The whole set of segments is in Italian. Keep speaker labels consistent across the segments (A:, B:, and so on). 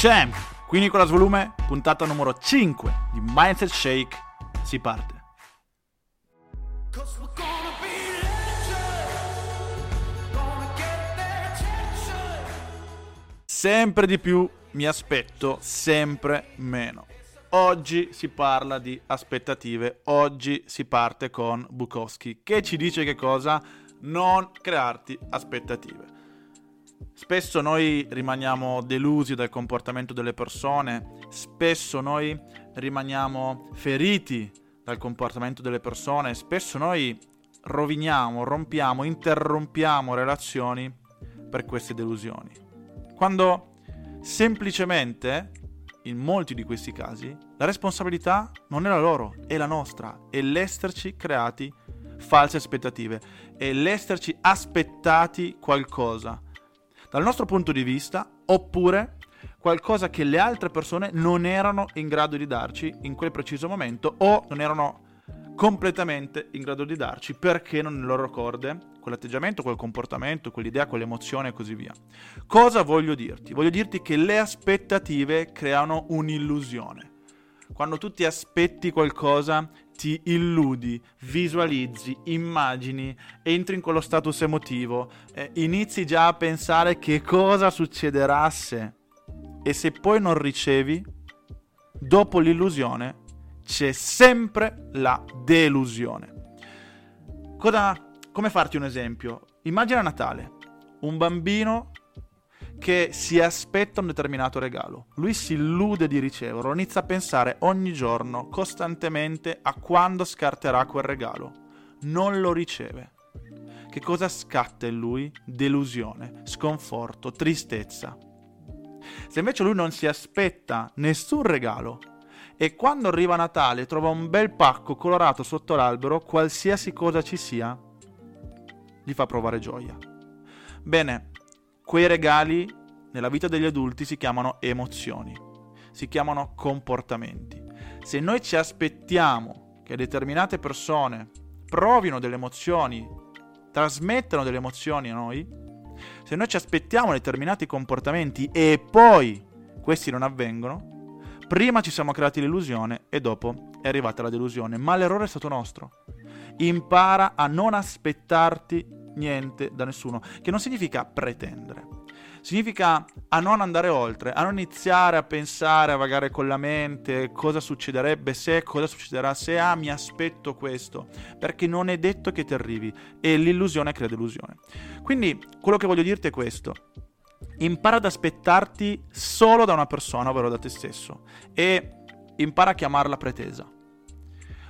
A: Champ, qui Nicolas Volume, puntata numero 5 di Mindset Shake, si parte. Sempre di più mi aspetto, sempre meno. Oggi si parla di aspettative, oggi si parte con Bukowski che ci dice che cosa? Non crearti aspettative. Spesso noi rimaniamo delusi dal comportamento delle persone, spesso noi rimaniamo feriti dal comportamento delle persone, spesso noi roviniamo, rompiamo, interrompiamo relazioni per queste delusioni. Quando semplicemente, in molti di questi casi, la responsabilità non è la loro, è la nostra, è l'esserci creati false aspettative, è l'esserci aspettati qualcosa dal nostro punto di vista, oppure qualcosa che le altre persone non erano in grado di darci in quel preciso momento o non erano completamente in grado di darci perché non nelle loro corde quell'atteggiamento, quel comportamento, quell'idea, quell'emozione e così via. Cosa voglio dirti? Voglio dirti che le aspettative creano un'illusione. Quando tu ti aspetti qualcosa ti illudi, visualizzi, immagini, entri in quello status emotivo, eh, inizi già a pensare che cosa succederà se. E se poi non ricevi, dopo l'illusione c'è sempre la delusione. Cosa, come farti un esempio? Immagina Natale, un bambino che si aspetta un determinato regalo. Lui si illude di riceverlo, inizia a pensare ogni giorno, costantemente, a quando scarterà quel regalo. Non lo riceve. Che cosa scatta in lui? Delusione, sconforto, tristezza. Se invece lui non si aspetta nessun regalo e quando arriva Natale trova un bel pacco colorato sotto l'albero, qualsiasi cosa ci sia, gli fa provare gioia. Bene, quei regali nella vita degli adulti si chiamano emozioni, si chiamano comportamenti. Se noi ci aspettiamo che determinate persone provino delle emozioni, trasmettano delle emozioni a noi, se noi ci aspettiamo determinati comportamenti e poi questi non avvengono, prima ci siamo creati l'illusione e dopo è arrivata la delusione, ma l'errore è stato nostro. Impara a non aspettarti niente da nessuno, che non significa pretendere. Significa a non andare oltre, a non iniziare a pensare, a vagare con la mente cosa succederebbe se, cosa succederà se, ah mi aspetto questo, perché non è detto che ti arrivi e l'illusione crea delusione. Quindi quello che voglio dirti è questo, impara ad aspettarti solo da una persona, ovvero da te stesso, e impara a chiamarla pretesa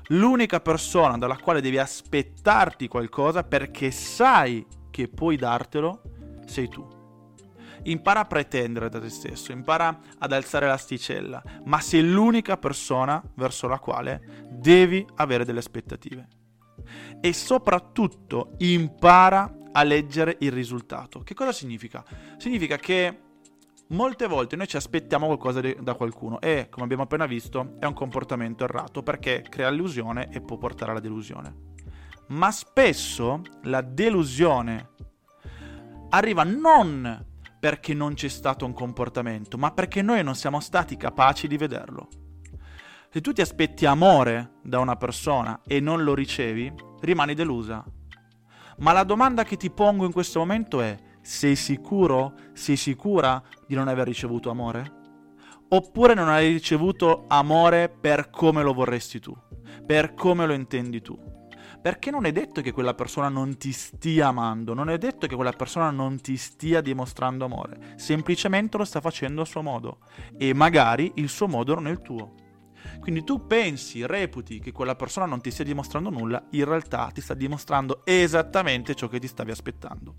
A: l'unica persona dalla quale devi aspettarti qualcosa perché sai che puoi dartelo sei tu. Impara a pretendere da te stesso, impara ad alzare l'asticella, ma sei l'unica persona verso la quale devi avere delle aspettative. E soprattutto impara a leggere il risultato. Che cosa significa? Significa che molte volte noi ci aspettiamo qualcosa da qualcuno e, come abbiamo appena visto, è un comportamento errato perché crea illusione e può portare alla delusione. Ma spesso la delusione arriva non perché non c'è stato un comportamento, ma perché noi non siamo stati capaci di vederlo. Se tu ti aspetti amore da una persona e non lo ricevi, rimani delusa. Ma la domanda che ti pongo in questo momento è sei sicuro? Sei sicura di non aver ricevuto amore? Oppure non hai ricevuto amore per come lo vorresti tu, per come lo intendi tu? Perché non è detto che quella persona non ti stia amando, non è detto che quella persona non ti stia dimostrando amore, semplicemente lo sta facendo a suo modo e magari il suo modo non è il tuo. Quindi tu pensi, reputi che quella persona non ti stia dimostrando nulla, in realtà ti sta dimostrando esattamente ciò che ti stavi aspettando.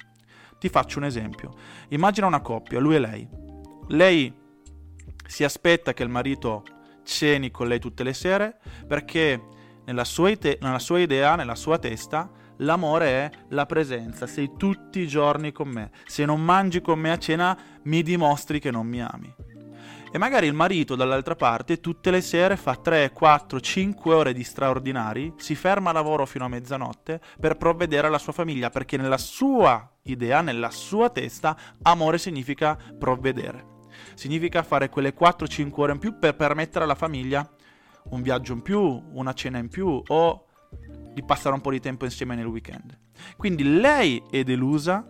A: Ti faccio un esempio. Immagina una coppia, lui e lei. Lei si aspetta che il marito ceni con lei tutte le sere perché nella sua, ite- nella sua idea, nella sua testa, l'amore è la presenza, sei tutti i giorni con me. Se non mangi con me a cena, mi dimostri che non mi ami. E magari il marito dall'altra parte tutte le sere fa 3, 4, 5 ore di straordinari, si ferma a lavoro fino a mezzanotte per provvedere alla sua famiglia, perché nella sua idea, nella sua testa, amore significa provvedere. significa fare quelle 4-5 ore in più per permettere alla famiglia un viaggio in più, una cena in più o di passare un po' di tempo insieme nel weekend. Quindi lei è delusa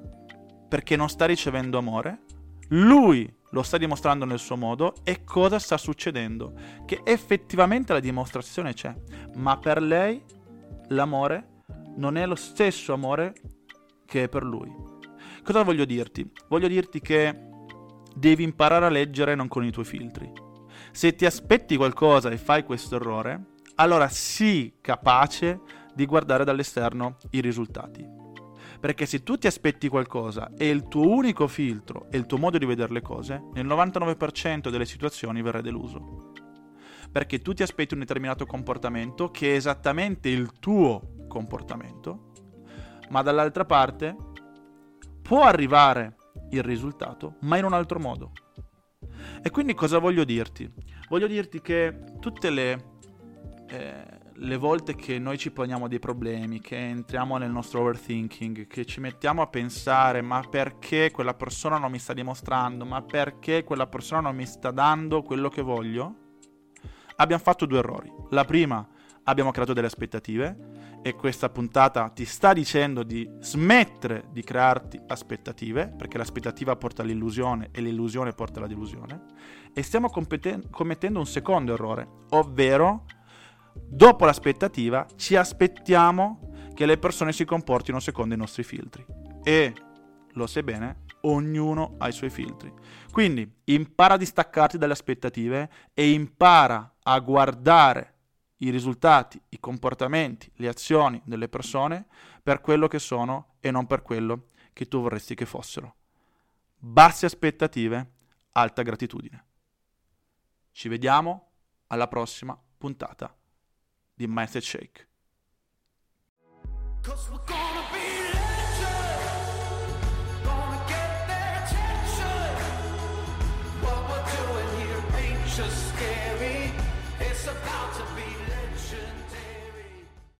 A: perché non sta ricevendo amore, lui lo sta dimostrando nel suo modo e cosa sta succedendo? Che effettivamente la dimostrazione c'è, ma per lei l'amore non è lo stesso amore che è per lui. Cosa voglio dirti? Voglio dirti che devi imparare a leggere non con i tuoi filtri. Se ti aspetti qualcosa e fai questo errore, allora sii capace di guardare dall'esterno i risultati. Perché se tu ti aspetti qualcosa e il tuo unico filtro è il tuo modo di vedere le cose, nel 99% delle situazioni verrai deluso. Perché tu ti aspetti un determinato comportamento che è esattamente il tuo comportamento, ma dall'altra parte può arrivare il risultato, ma in un altro modo. E quindi cosa voglio dirti? Voglio dirti che tutte le, eh, le volte che noi ci poniamo dei problemi, che entriamo nel nostro overthinking, che ci mettiamo a pensare ma perché quella persona non mi sta dimostrando, ma perché quella persona non mi sta dando quello che voglio, abbiamo fatto due errori. La prima, abbiamo creato delle aspettative e questa puntata ti sta dicendo di smettere di crearti aspettative, perché l'aspettativa porta all'illusione e l'illusione porta alla delusione, e stiamo competen- commettendo un secondo errore, ovvero dopo l'aspettativa ci aspettiamo che le persone si comportino secondo i nostri filtri. E, lo sai bene, ognuno ha i suoi filtri. Quindi impara a distaccarti dalle aspettative e impara a guardare i risultati, i comportamenti, le azioni delle persone per quello che sono e non per quello che tu vorresti che fossero. Basse aspettative, alta gratitudine. Ci vediamo alla prossima puntata di Mindset Shake. just scary. It's about to be.